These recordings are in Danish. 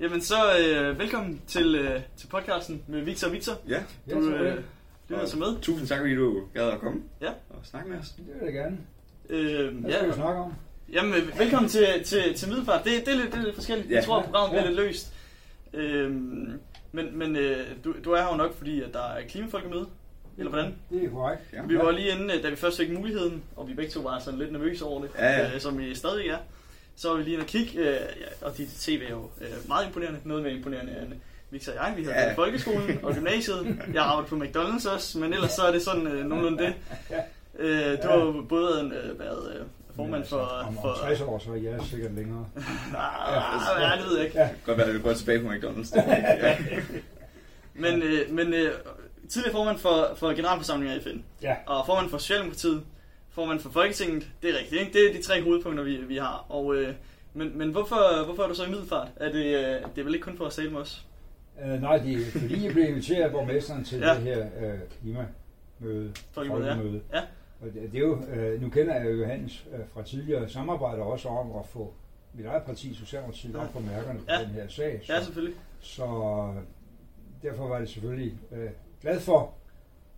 Jamen så øh, velkommen til, øh, til podcasten med Victor og Victor. Ja, Du Ja, så øh, lytter så med. tusind tak, fordi du gad at komme Ja. og snakke med os. Det vil jeg gerne. Øh, Hvad skal ja. vi snakke om? Jamen øh, velkommen til, til, til Middelfart. Det, det, er lidt, det er lidt forskelligt. Jeg Ja. tror, programmet bliver Ja. lidt løst. Øh, men men øh, du, du er her jo nok, fordi at der er klimafolkemøde. Eller hvordan? Det er korrekt. Ja. Vi var lige inde, øh, da vi først fik muligheden, og vi begge to var sådan lidt nervøse over det, Ja, ja. Øh, som vi stadig er. Så var vi lige inde og kigge, øh, ja, og dit CV er jo øh, meget imponerende. Noget mere imponerende end Victor og jeg. Vi har Ja. ja. i folkeskolen og gymnasiet. Jeg har arbejdet på McDonald's også, men ellers så er det sådan øh, nogenlunde det. Øh, du har jo både en, øh, været øh, formand for... Om, for om 60 år, så er jeg sikkert længere. ah, ja, det ved jeg ikke. Ja. Godt være, at vi går tilbage på McDonald's. ja. Men, øh, men øh, tidligere formand for, for generalforsamlinger i FN, Ja. og formand for Socialdemokratiet, formand for Folketinget, det er rigtigt, ikke? Det er de tre hovedpunkter, vi, vi har. Og, øh, men men hvorfor, hvorfor er du så i middelfart? Er det, øh, det er vel ikke kun for at med os? Uh, nej, det er fordi, jeg blev inviteret af borgmesteren til Ja. det her uh, klimamøde. Folkemøde, ja. Ja. Og det, det er jo, uh, nu kender jeg jo Johannes uh, fra tidligere samarbejder også om at få mit eget parti, Socialdemokratiet, Ja. op på mærkerne på Ja. den her sag. Så, Ja, selvfølgelig. så derfor var det selvfølgelig uh, glad for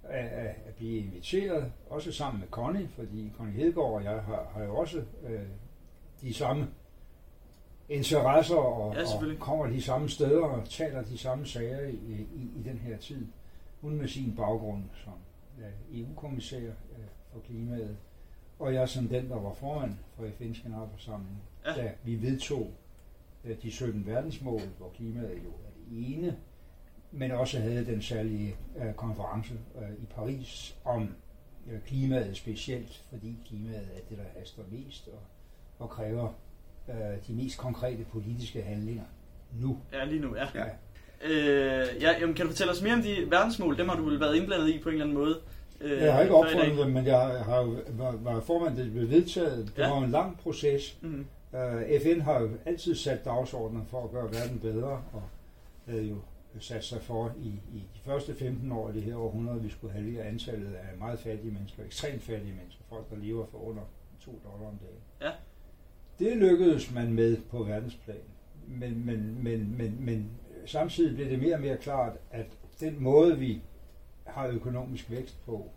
at, at blive inviteret, også sammen med Connie, fordi Connie Hedegaard og jeg har, har jo også øh, de samme interesser og, Ja, og kommer de samme steder og taler de samme sager i, i, i den her tid. Hun med sin baggrund som øh, EU-kommissær øh, for klimaet, og jeg som den, der var formand for FN's generalforsamling, ja. da vi vedtog øh, de 17 verdensmål, hvor klimaet jo er det ene, men også havde den særlige øh, konference øh, i Paris om øh, klimaet specielt, fordi klimaet er det, der haster mest og, og kræver øh, de mest konkrete politiske handlinger nu. Ja, lige nu, ja. Ja. Øh, ja jamen, kan du fortælle os mere om de verdensmål? Dem har du vel været indblandet i på en eller anden måde? Øh, Jeg har ikke opfundet dem, men jeg har jo var, var formand, da det blev vedtaget. Det Ja. var en lang proces. Mhm. Uh, FN har jo altid sat dagsordenen for at gøre verden bedre, og havde jo sat sig for i, i de første 15 år af det her århundrede, vi skulle halvere antallet af meget fattige mennesker, ekstremt fattige mennesker, folk der lever for under 2 dollar om dagen. Ja. Det lykkedes man med på verdensplan, men, men, men, men, men samtidig blev det mere og mere klart, at den måde, vi har økonomisk vækst på,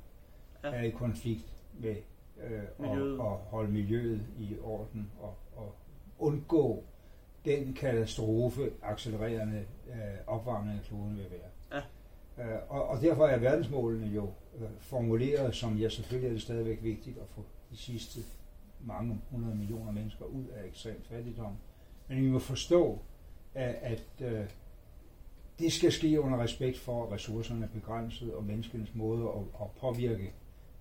Ja. er i konflikt med øh, at, at holde miljøet i orden og, og undgå den katastrofe, accelererende øh, opvarmning af kloden vil være. Ja. Øh, og, og derfor er verdensmålene jo øh, formuleret som, ja selvfølgelig er det stadigvæk vigtigt at få de sidste mange hundrede millioner mennesker ud af ekstrem fattigdom. Men vi må forstå, at, at øh, det skal ske under respekt for, at ressourcerne er begrænset, og menneskens måde at, at påvirke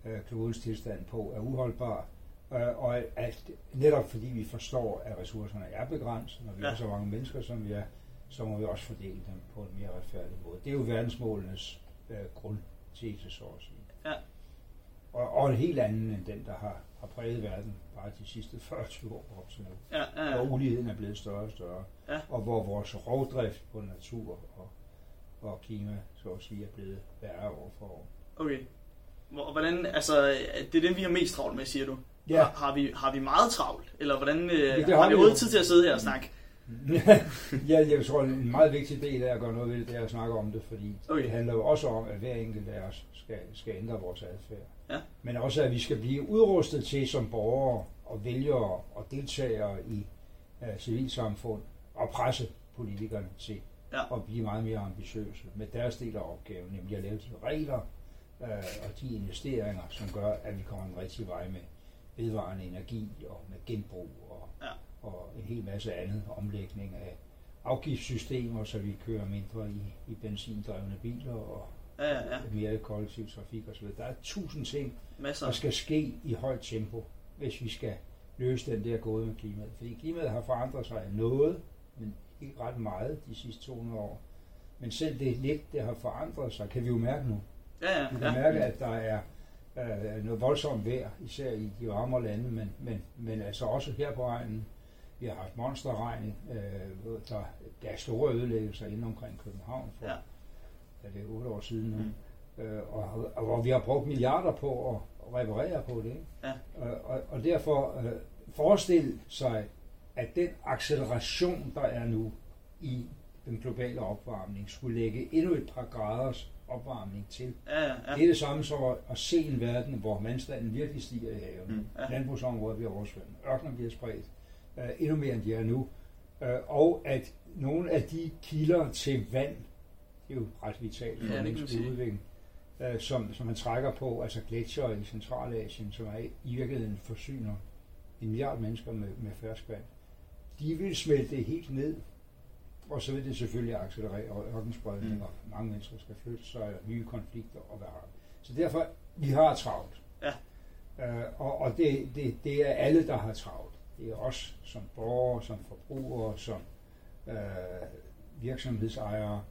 øh, klodens tilstand på er uholdbar. Øh, og at, netop fordi vi forstår, at ressourcerne er begrænset, når vi Ja. er så mange mennesker, som vi er, så må vi også fordele dem på en mere retfærdig måde. Det er jo verdensmålenes øh, grundtese, så at sige. Ja. Og, og en helt anden end den, der har, har præget verden bare de sidste 40-20 år op til nu. Ja, ja, Hvor ja. uligheden er blevet større og større. Ja. Og hvor vores rovdrift på natur og, og klima, så at sige, er blevet værre år for år. Okay. Hvor- Hvordan, altså, det er det, vi har mest travlt med, siger du? Ja. Har, har, vi, har vi meget travlt? Eller hvordan, øh, det har, vi overhovedet tid til at sidde her og snakke? ja, jeg tror, en meget vigtig del af at gøre noget ved det, det er at snakke om det, fordi Okay. det handler jo også om, at hver enkelt af os skal, skal ændre vores adfærd. Ja. Men også, at vi skal blive udrustet til som borgere og vælgere og deltagere i uh, civilsamfund og presse politikerne til Ja. at blive meget mere ambitiøse med deres del af opgaven, nemlig at lave de regler uh, og de investeringer, som gør, at vi kommer en rigtig vej med vedvarende energi og med genbrug og, Ja. og en hel masse andet omlægning af afgiftssystemer, så vi kører mindre i, i benzindrevne biler og Ja, ja, ja. mere kollektiv trafik osv. Der er tusind ting, Masser. der skal ske i højt tempo, hvis vi skal løse den der gåde med klimaet. Fordi klimaet har forandret sig noget, men ikke ret meget de sidste 200 år. Men selv det lidt, det har forandret sig, kan vi jo mærke nu. Ja, ja, Vi kan ja. mærke, at der er øh, noget voldsomt vejr, især i de varmere lande, men, men, men altså også her på egnen. Vi har haft monsterregn, øh, der, der er store ødelæggelser inde omkring København for Ja. ja. det er otte år siden nu. Mm. Øh, og, og hvor vi har brugt milliarder på at, at reparere på det. Ikke? Ja. Og, og, og derfor øh, forestil sig, at den acceleration, der er nu, i den globale opvarmning skulle lægge endnu et par graders opvarmning til. Ja, ja. Det er det samme som at, se en verden, hvor vandstanden virkelig stiger i haven. Mm. Ja. Landbrugsområder bliver oversvømmet, ørkener bliver spredt, øh, endnu mere end de er nu. Øh, og at nogle af de kilder til vand, det er jo ret vitalt for Ja, menneskelig udvikling, øh, som, som man trækker på, altså gletsjer i Centralasien, som er i virkeligheden forsyner en milliard mennesker med, med ferskvand, de vil smelte helt ned, og så vil det selvfølgelig accelerere ørkenspredning, Mm. og mange mennesker skal flytte sig, og nye konflikter og hvad har Så derfor, vi har travlt. Ja. Øh, og og det, det, det er alle, der har travlt. Det er os som borgere, som forbrugere, som øh, virksomhedsejere.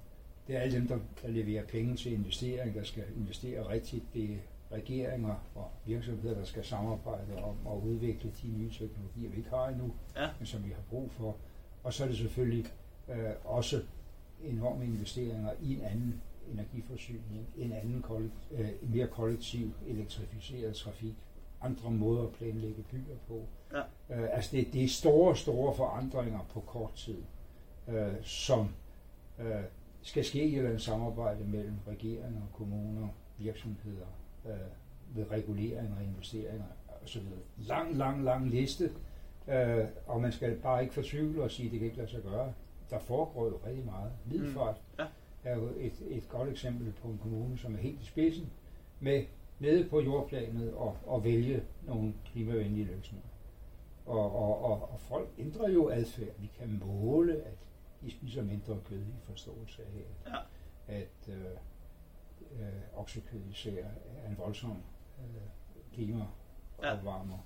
Det er alle dem, der, der leverer penge til investering, der skal investere rigtigt. Det er regeringer og virksomheder, der skal samarbejde om at udvikle de nye teknologier, vi ikke har endnu, Ja. men som vi har brug for. Og så er det selvfølgelig øh, også enorme investeringer i en anden energiforsyning, en anden kollek- øh, mere kollektiv elektrificeret trafik, andre måder at planlægge byer på. Ja. Øh, altså det, det er store, store forandringer på kort tid, øh, som øh, skal ske i et eller andet samarbejde mellem regeringer, kommuner, virksomheder, øh, ved regulering og investeringer osv. Lang, lang, lang liste, øh, og man skal bare ikke fortvivle og sige, at det kan ikke lade sig gøre. Der foregår jo rigtig meget. Middelfart Ja. er jo et, et godt eksempel på en kommune, som er helt i spidsen med nede på jordplanet og, og vælge nogle klimavenlige løsninger. Og, og, og, og folk ændrer jo adfærd. Vi kan måle, at de spiser mindre kød i forståelse af, at, Ja. at øh, øh, oksekød især er en voldsom øh, klimaopvarmer.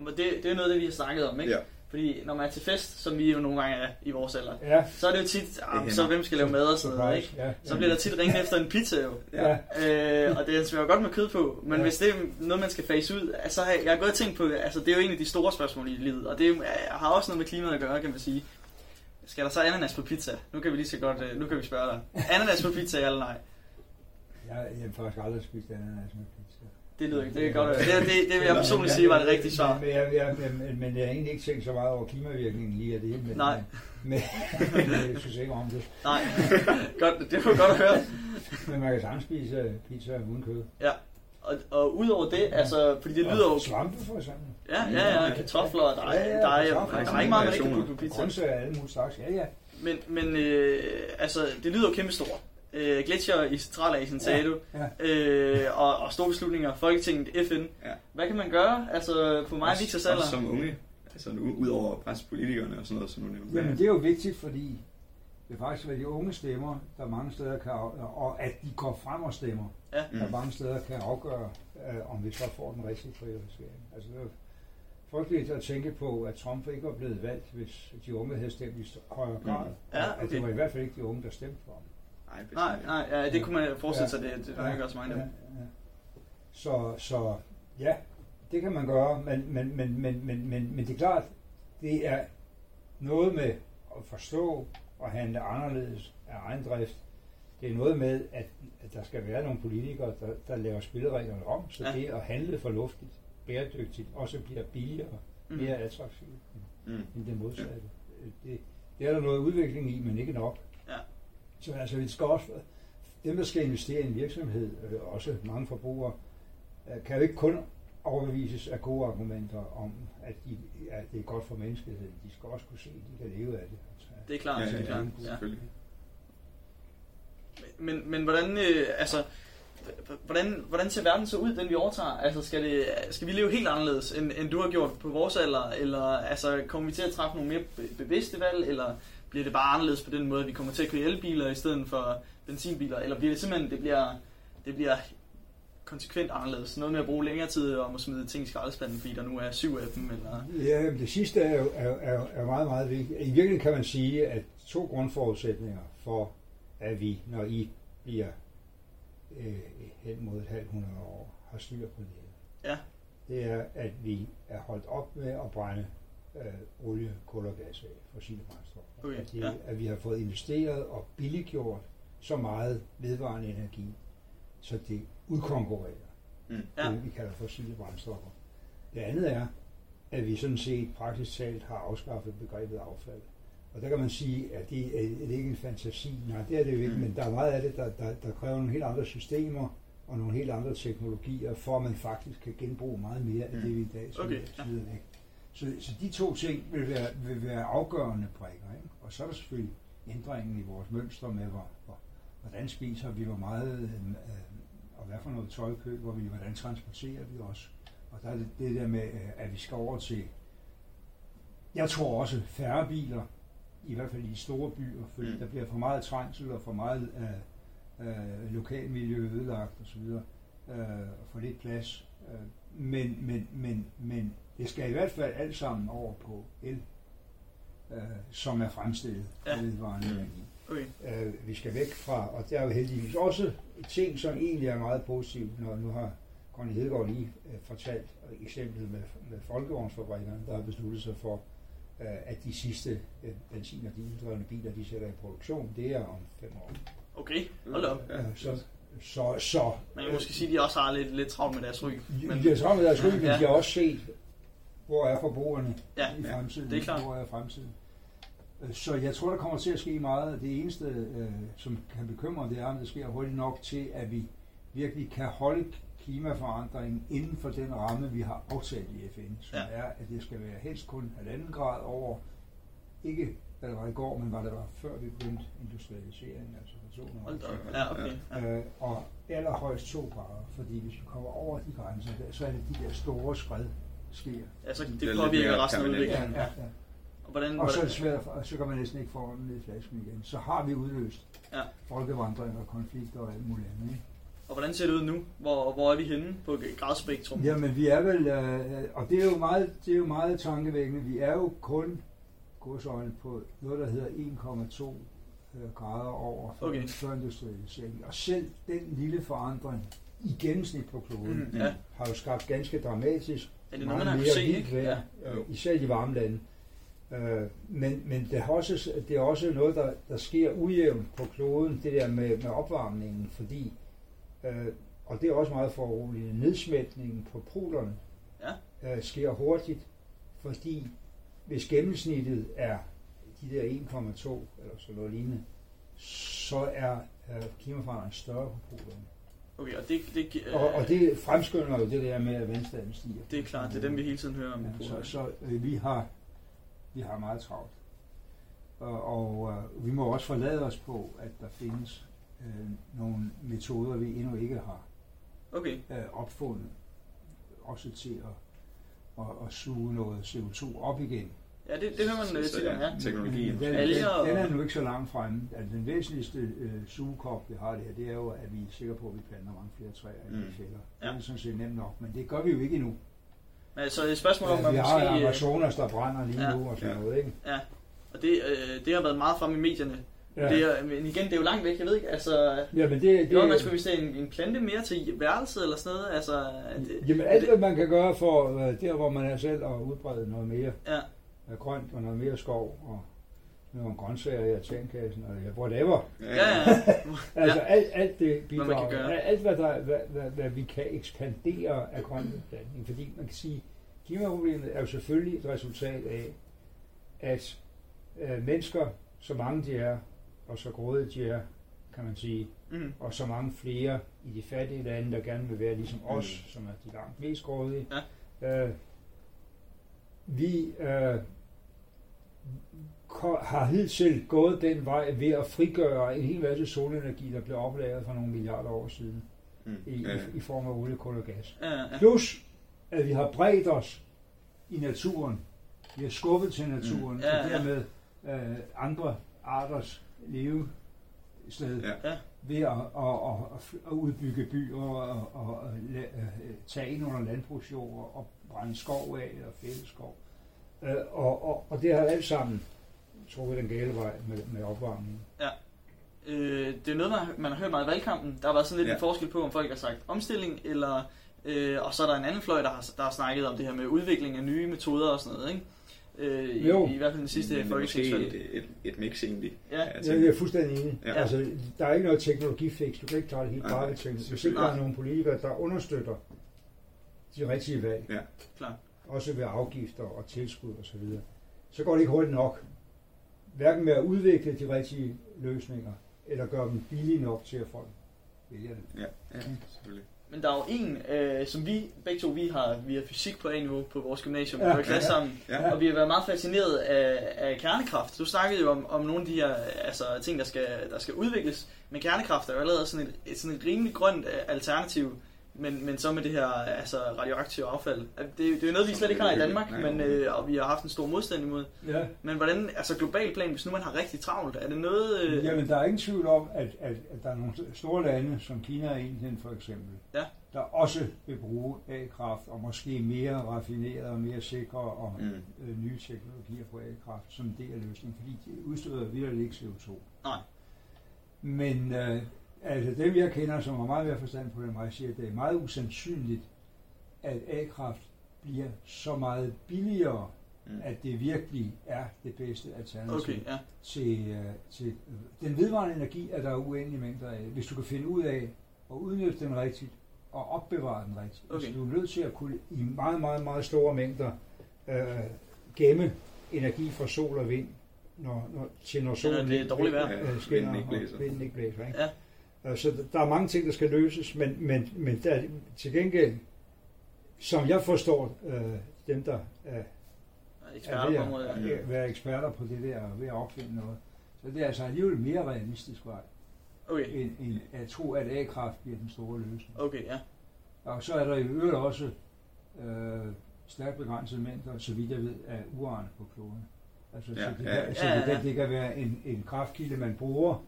Men det, det er noget det, vi har snakket om, ikke? Ja. Fordi når man er til fest, som vi jo nogle gange er i vores alder, Ja, så er det jo tit, ah, så hvem skal lave mad og sådan noget, ikke? Ja, Så bliver der tit ringet efter en pizza jo. Ja, Øh, og det smager godt med kød på, men Ja. hvis det er noget, man skal face ud, altså har jeg, jeg har gået og tænkt på, altså det er jo en af de store spørgsmål i livet, og det er, har også noget med klimaet at gøre, kan man sige. Skal der så ananas på pizza? Nu kan vi lige så godt, øh, nu kan vi spørge dig. Ananas på pizza, ja eller nej? jeg, jeg har faktisk aldrig spist ananas med pizza. Det lyder ikke, det er godt. Det, det, det vil jeg personligt sige var det rigtige svar. Men jeg, jeg, men, men jeg har egentlig ikke tænkt så meget over klimavirkningen lige af det. Men, Nej. Men, men jeg synes ikke om det. Nej, godt, det var godt at høre. Men man kan sagtens spise pizza uden kød. Og, og udover det, altså, fordi det lyder jo... Og svampe for eksempel. Ja, ja, ja, kartofler, der er, Ja, ja, der er, der er ikke meget, man ikke kan putte på pizza. Grøntsager af alle mulige slags. Ja, ja. Men, men øh, altså, det lyder jo kæmpestort. Øh, gletsjer i Centralasien, sagde Ja, du. ja. Øh, og, og store beslutninger. Folketinget, FN. Ja. Hvad kan man gøre? Altså, på mig, Victor Saller. Også som unge. Altså nu, ud over at presse politikerne og sådan noget, som du nævnte. Jamen det er jo vigtigt, fordi det er faktisk de unge stemmer, der mange steder kan, og at de går frem og stemmer, Ja. Mm. der mange steder kan afgøre, øh, om vi så får den rigtige prioritering. Altså det er frygteligt at tænke på, at Trump ikke var blevet valgt, hvis de unge havde stemt i højere grad. Mm. Ja, Og At okay. det var i hvert fald ikke de unge, der stemte for ham. Nej, Nej, nej, ja, det kunne man forestille sig, Ja. det, det er ikke også mig ja, ja. Så, så ja, det kan man gøre, men, men, men, men, men, men, men det er klart, det er noget med at forstå og handle anderledes af egen drift. Det er noget med, at, at der skal være nogle politikere, der, der laver spillereglerne om, så Ja. ja. det at handle fornuftigt, bæredygtigt, også bliver billigere, Mm. mere attraktivt Mm. end det modsatte. Det, det er der noget udvikling i, men ikke nok. Så altså, vi skal også, dem, der skal investere i en virksomhed, øh, også mange forbrugere, øh, kan jo ikke kun overbevises af gode argumenter om, at, de, at det er godt for menneskeheden. De skal også kunne se, at de kan leve af det. Altså, Det er klart, Ja, det ja, er klart. ja, selvfølgelig. Men, men hvordan, øh, altså, hvordan, hvordan ser verden så ud, den vi overtager? Altså, skal, det, skal vi leve helt anderledes, end, end du har gjort på vores alder? Eller altså, kommer vi til at træffe nogle mere be- bevidste valg? Eller bliver det bare anderledes på den måde, at vi kommer til at køre elbiler i stedet for benzinbiler? Eller bliver det simpelthen, det bliver, det bliver konsekvent anderledes? Noget med at bruge længere tid om at smide ting i skraldespanden, fordi der nu er syv af dem? Eller? Ja, det sidste er jo er, er, er meget, meget vigtigt. I virkeligheden kan man sige, at to grundforudsætninger for, at vi, når I bliver øh, hen mod et halvt hundrede år, har styr på det her. Ja. Det er, at vi er holdt op med at brænde øh, olie, kul og gas af, fossile brændstoffer. Okay, at, det, ja. at vi har fået investeret og billiggjort så meget vedvarende energi, så det udkonkurrerer Mm. Ja. det, vi kalder fossile brændstoffer. Det andet er, at vi sådan set praktisk talt har afskaffet begrebet affald. Og der kan man sige, at det er, er det ikke en fantasi. Nej, det er det jo ikke, Mm. men der er meget af det, der, der, der kræver nogle helt andre systemer og nogle helt andre teknologier, for at man faktisk kan genbruge meget mere af Mm. det, vi i dag Okay, smider ja. Så, så de to ting vil være, vil være afgørende brækker. Ikke? Og så er der selvfølgelig ændringen i vores mønstre med, hvor, hvor, hvordan spiser vi, hvor meget, øh, og hvad for noget tøj køber vi, hvordan transporterer vi os. Og der er det, det der med, øh, at vi skal over til, jeg tror også færre biler, i hvert fald i store byer, fordi mm. der bliver for meget trængsel og for meget øh, øh, lokalmiljø ødelagt osv., øh, for lidt plads. Øh, men, men, men, men det skal i hvert fald alt sammen over på el, øh, som er fremstillet Ja. vedvarende energi. Okay. Øh, vi skal væk fra, og der er jo heldigvis også ting, som egentlig er meget positivt, når nu har Conny Hedegaard lige øh, fortalt eksemplet med, med folkevognsfabrikkerne, der har besluttet sig for, øh, at de sidste øh, benzin- og dieseldrevne biler, de sætter i produktion, det er om fem år. Okay, hold op. Ja. Øh, så, så, så Man kan måske sige, at de også har lidt, lidt travlt med deres ryg. men, Men, de har så med deres ryg, men Ja. de har også set, hvor er forbrugerne ja, i fremtiden. det er klart. Hvor er fremtiden. Øh, Så jeg tror, der kommer til at ske meget. Det eneste, øh, som kan bekymre, det er, om det sker hurtigt nok til, at vi virkelig kan holde klimaforandringen inden for den ramme, vi har aftalt i FN, som Ja. ja. er, at det skal være helst kun halvanden grad over, ikke hvad der var i går, men hvad der var før vi begyndte industrialiseringen, altså for 200 hold da år. Ja, okay. Ja. Øh, og allerhøjst to grader, fordi hvis vi kommer over de grænser, der, så er det de der store skred sker. ja, så Det det påvirker resten af udviklingen. ja, Ja. ja. Og hvordan, Og så er det svært, at- så kan man næsten ikke få den ned i flasken igen. Så har vi udløst Ja. folkevandringer, konflikter og alt muligt andet. Ikke? og hvordan ser det ud nu? Hvor, hvor er vi henne på gradspektrum? Jamen vi er vel, øh, og det er, jo meget, det er jo meget tankevækkende, vi er jo kun godsøjne på noget, der hedder 1,2 øh, grader over Okay. okay. før industrialisering. Og selv den lille forandring i gennemsnit på kloden, Mm, ja. har jo skabt ganske dramatisk Er det noget, meget har mere se, vildt vejr, Ja. øh, især i de varme lande. Øh, men men det, har også, det er også noget, der, der sker ujævnt på kloden, det der med, med opvarmningen, fordi, øh, og det er også meget foruroligende, nedsmeltningen på polerne Ja. øh, sker hurtigt, fordi hvis gennemsnittet er de der 1,2 eller sådan noget lignende, så er øh, klimaforandringen større på polerne. Okay, og det, det, øh, Og, og det fremskynder jo det der med, at vandstanden stiger. det er klart, det er dem, vi hele tiden hører om. Ja, så så øh, vi, har, vi har meget travlt. Og, og øh, vi må også forlade os på, at der findes øh, nogle metoder, vi endnu ikke har Okay, øh, opfundet, også til at, at, at suge noget CO2 op igen. ja, det, det hører man øh, Så, tit om, ja, teknologien. Den, den, og- den er nu ikke så langt fremme. Altså, den væsentligste øh, sugekop, vi har der, det er jo, at vi er sikre på, at vi planter mange flere træer, end vi Mm. fælder. Ja. Det er sådan set nemt nok, men det gør vi jo ikke endnu. Men så er det et spørgsmål om, Ja, at vi har måske... øh, Amazonas, der brænder lige Ja. nu og sådan Ja. noget, ikke? Ja, og det, øh, det har været meget fremme i medierne. Ja. Det er, men igen, det er jo langt væk, jeg ved ikke, altså... Ja, men det, Det var, man det, skulle investere en, en plante mere til værelset eller sådan noget, altså... Det, jamen alt, hvad man kan gøre for øh, der, hvor man er selv, at udbrede noget mere Ja, øh, grønt og noget mere skov og nogle grøntsager i altankassen og whatever. ja, ja. Altså alt, alt det Hvad man bidrager, kan gøre. alt hvad, der, hvad, hvad, hvad vi kan ekspandere af grøn beplantning. Fordi man kan sige, klimaproblemet er jo selvfølgelig et resultat af, at øh, mennesker, så mange de er, og så grådige de er, kan man sige, mm, og så mange flere i de fattige lande, der gerne vil være ligesom os, Mm. som er de langt mest grådige. Ja. Øh, vi øh, har hidtil gået den vej ved at frigøre en hel masse solenergi, der blev oplagret for nogle milliarder år siden Mm. i, Ja, i, i form af olie, kul og gas. ja, ja. Plus, at vi har bredt os i naturen. Vi har skubbet til naturen, Mm. mm. Ja, og ja. dermed øh, andre arters levested Ja. Ja. ved at, at, at, at udbygge byer og, og, og øh, tage ind under landbrugsjord og brænde skov af eller fælde skov. Øh, og, og, og det har alt sammen trukket den gale vej med, med opvarmningen. Øh, det er noget, man, man har hørt meget i valgkampen. Der har været sådan lidt Ja. en forskel på, om folk har sagt omstilling, eller, øh, og så er der en anden fløj, der har, der har snakket om det her med udvikling af nye metoder og sådan noget, ikke? Øh, i, Jo. i, I hvert fald den sidste Men er folketingsvalg. et, et, et mix egentlig. Ja, Jeg tænker. jeg er fuldstændig enig. Ja. Altså, der er ikke noget teknologifix. Du kan ikke klare det helt bare ved teknologi. Hvis ikke der er nogle politikere, der understøtter de rigtige valg, Ja. Klart. også ved afgifter og tilskud osv., så, videre, så går det ikke hurtigt nok. hverken med at udvikle de rigtige løsninger, eller gøre dem billige nok til, at folk vælger det. Ja, ja, selvfølgelig. Men der er jo en, øh, som vi begge to vi har, vi har fysik på A-niveau på vores gymnasium, Ja. ja, vi har klasse Ja. sammen, Ja, og vi har været meget fascineret af, af kernekraft. Du snakkede jo om, om nogle af de her altså, ting, der skal, der skal udvikles, men kernekraft er jo allerede sådan et, et, sådan et rimelig grønt øh, alternativ, men, men så med det her altså, radioaktive affald. Det, er jo- det er jo noget, vi slet ikke har i Danmark, men, øh, og vi har haft en stor modstand imod. Ja. Men hvordan, altså global plan, hvis nu man har rigtig travlt, er det noget... Øh, Jamen, der er ingen tvivl om, at, at, at der er nogle store lande, som Kina og Indien for eksempel, Ja. der også vil bruge A-kraft, og måske mere raffineret og mere sikre og Mm. øh, nye teknologier på A-kraft som en del af løsningen, fordi det udstøder virkelig ikke CO2. Nej. Men øh, altså dem, jeg kender, som har meget mere forstand på dem, siger, at det er meget usandsynligt, at A-kraft bliver så meget billigere, Mm. at det virkelig er det bedste alternativ Okay, ja. til, øh, til den vedvarende energi er der uendelige mængder af. Hvis du kan finde ud af at udnytte den rigtigt og opbevare den rigtigt. Okay. Altså, du er nødt til at kunne i meget, meget, meget store mængder øh, gemme energi fra sol og vind, når, når, til når solen det er dårligt vejr. øh, Ja, skinner vinden ikke blæser. og vinden ikke blæser. Ikke? Ja. Så der- der er mange ting, der skal løses, men, men, men der, til gengæld, som jeg forstår øh, dem, der er Eksperter er på ved at, Ja. at være eksperter på det der og ved at opfinde noget. Så det er altså alligevel mere realistisk vej, Okay, end, end at tro, at A-kraft bliver den store løsning. okay, ja. Og så er der i øvrigt også øh, stærkt begrænsede mængder, så vidt jeg ved, af uran på kloden. Altså, Ja, så det, ja, kan, så ja, det, ja. kan, det kan være en, en kraftkilde, man bruger,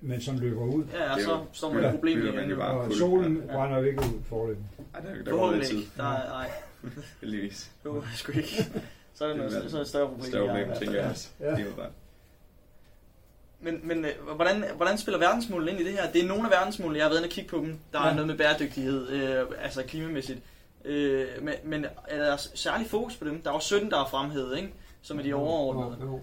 men som løber ud. Ja, og Det er så jo- står man ja, med problemet fylder man jo igen. bare. Og solen Ja. brænder ikke ud forløbet. Ej, der, der går Forhåbentlig tid, ikke. Der er, nej, heldigvis. det var sgu ikke. Så er det, noget, så er det et større problem. Større ja, problem, tænker jeg også. Ja. Det var bare. Men, men øh, hvordan, hvordan spiller verdensmålene ind i det her? Det er nogle af verdensmålene, jeg har været inde og kigge på dem. Der er Ja. noget med bæredygtighed, øh, altså klimamæssigt. Øh, men, men er der særlig fokus på dem? Der er jo 17, der er fremhævet, ikke? Som er de overordnede. Jo, jo.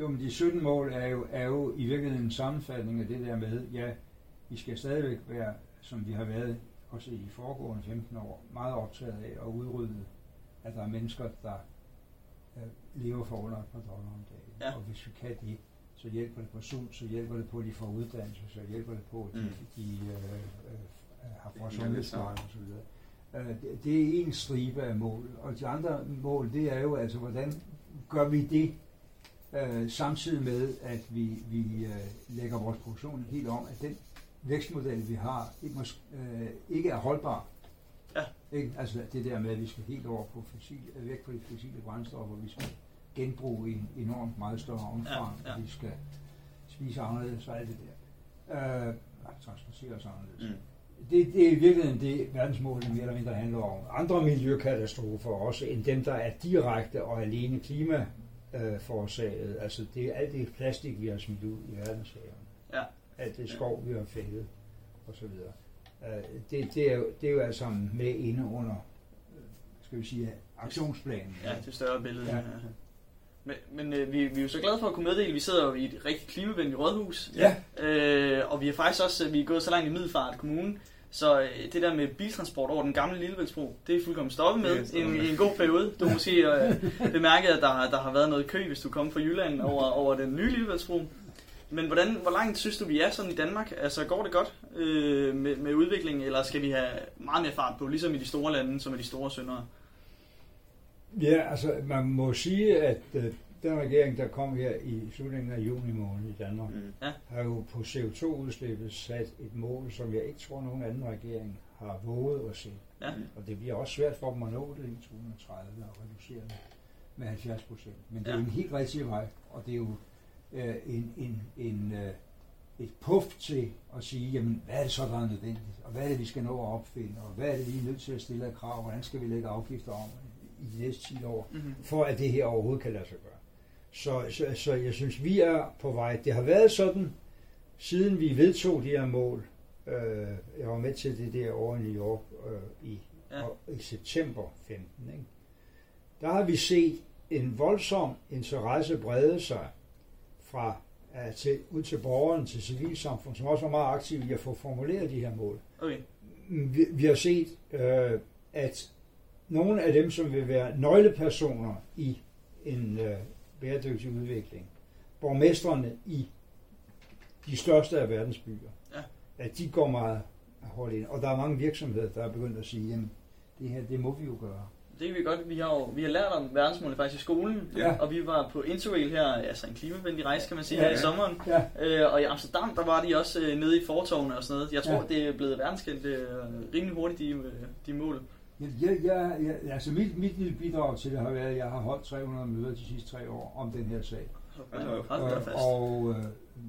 Jo, men de 17 mål er jo, er jo i virkeligheden en sammenfatning af det der med, ja, vi skal stadigvæk være, som vi har været også i de foregående 15 år, meget optaget af at udrydde, at der er mennesker, der øh, lever for under et par dollar om dagen. Ja. Og hvis vi kan det, så hjælper det på sult, så hjælper det på, at de får uddannelse, så hjælper det på, at de, Mm. de øh, øh, har sundhedspleje og så videre. Øh, det- Det er en stribe af mål, og de andre mål, det er jo altså, hvordan gør vi det, øh, samtidig med, at vi, vi øh, lægger vores produktion helt om, at den vækstmodel, vi har, ikke, mås, øh, ikke er holdbar. Ja. Ikke? Altså det der med, at vi skal helt over på fossil, øh, væk fra de fossile brændstoffer, vi skal genbruge i en enormt meget større omfang, Ja, ja. vi skal spise anderledes og alt det der. Øh, transportere os anderledes. Mm. Det, det er i virkeligheden det, verdensmålene mere eller mindre handler om. Andre miljøkatastrofer også, end dem, der er direkte og alene klima øh, forårsaget. Altså det er alt det plastik, vi har smidt ud i verdenshavene. Ja. Alt det skov, vi har fældet og så videre. Øh, det, det, er jo, det er jo alt sammen med inde under, øh, skal vi sige, aktionsplanen. Ja, det større billede. Ja. Ja. Men, men øh, vi, vi er jo så glade for at kunne meddele, vi sidder jo i et rigtig klimavenligt rådhus. Ja, Øh, og vi er faktisk også vi er gået så langt i Middelfart Kommune, så øh, det der med biltransport over den gamle Lillebæltsbro, det er fuldkommen stoppet med i en, en god periode. Du har måske øh, bemærket, at der, der har været noget kø, hvis du kommer fra Jylland over, over den nye Lillebæltsbro. Men hvordan, hvor langt synes du, vi er sådan i Danmark? Altså, går det godt øh, med, med udviklingen, eller skal vi have meget mere fart på, ligesom i de store lande, som er de store syndere? ja altså man må sige, at øh, den regering, der kom her i slutningen af juni måned i Danmark, Mm. har jo på CO2-udslippet sat et mål, som jeg ikke tror, nogen anden regering har våget at se. Ja. Og det bliver også svært for dem at nå det i 2030 og reducere det med 70 procent. Men det er Ja. jo en helt rigtig vej, og det er jo øh, en, en, en, øh, et puff til at sige, jamen, hvad er det så, der er nødvendigt? Og hvad er det, vi skal nå at opfinde? Og hvad er det, vi er nødt til at stille af krav? Hvordan skal vi lægge afgifter om i de næste 10 år? Mm-hmm. for at det her overhovedet kan lade sig gøre. Så, så, så jeg synes, vi er på vej. Det har været sådan, siden vi vedtog de her mål. Øh, jeg var med til det der over i New York øh, i, Ja. og, i september 15. Ikke? Der har vi set en voldsom interesse brede sig fra uh, til, ud til borgeren, til civilsamfundet, som også var meget aktive i at få formuleret de her mål Okay. vi, vi har set, øh, at nogle af dem, som vil være nøglepersoner i en øh, bæredygtig udvikling. Borgmestrene i de største af verdens byer, Ja. at de går meget hårdt ind. Og der er mange virksomheder, der er begyndt at sige, jamen, det her, det må vi jo gøre. Det kan vi godt. Vi har jo vi har lært om verdensmålene faktisk i skolen, Ja. og vi var på Interrail her, altså en klimavenlig rejse kan man sige, Ja, her i sommeren. Ja, Øh, og i Amsterdam, der var de også øh, nede i fortovene og sådan noget. Jeg tror, Ja. det er blevet verdenskendt øh, rimelig hurtigt, de, øh, de mål. Jeg, jeg, jeg, altså mit, mit lille bidrag til det har været, at jeg har holdt 300 møder de sidste tre år om den her sag. Op. da Øh, fast. og øh,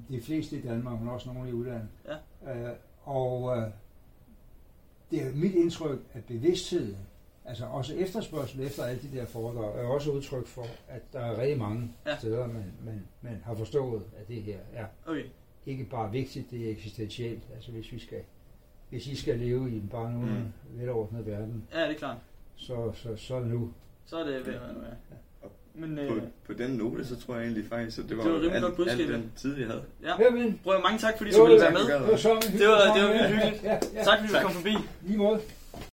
de fleste i Danmark, men også nogle i udlandet. Ja. Øh, og øh, det er mit indtryk, at bevidstheden, altså også efterspørgsel efter alle de der foredrag, er også udtryk for, at der er rigtig mange ja. steder, man, man, man har forstået, at det her er Okay. ikke bare vigtigt, det er eksistentielt. Altså hvis vi skal, hvis I skal leve i en bare nogen mm. velordnet verden, Ja, det er klart. så, så, så er det nu. Så er det ved at være nu, ja. Men På, øh, på den note, så tror jeg egentlig faktisk, at det var, Det var rimelig alt, godt budskab, alt ja. den tid, vi havde. ja. Jamen, Prøv mange tak, fordi du ville ja, være med. ja. det var Det var- det var vildt hyggeligt. Ja, ja. Tak fordi du kom forbi. Lige måde.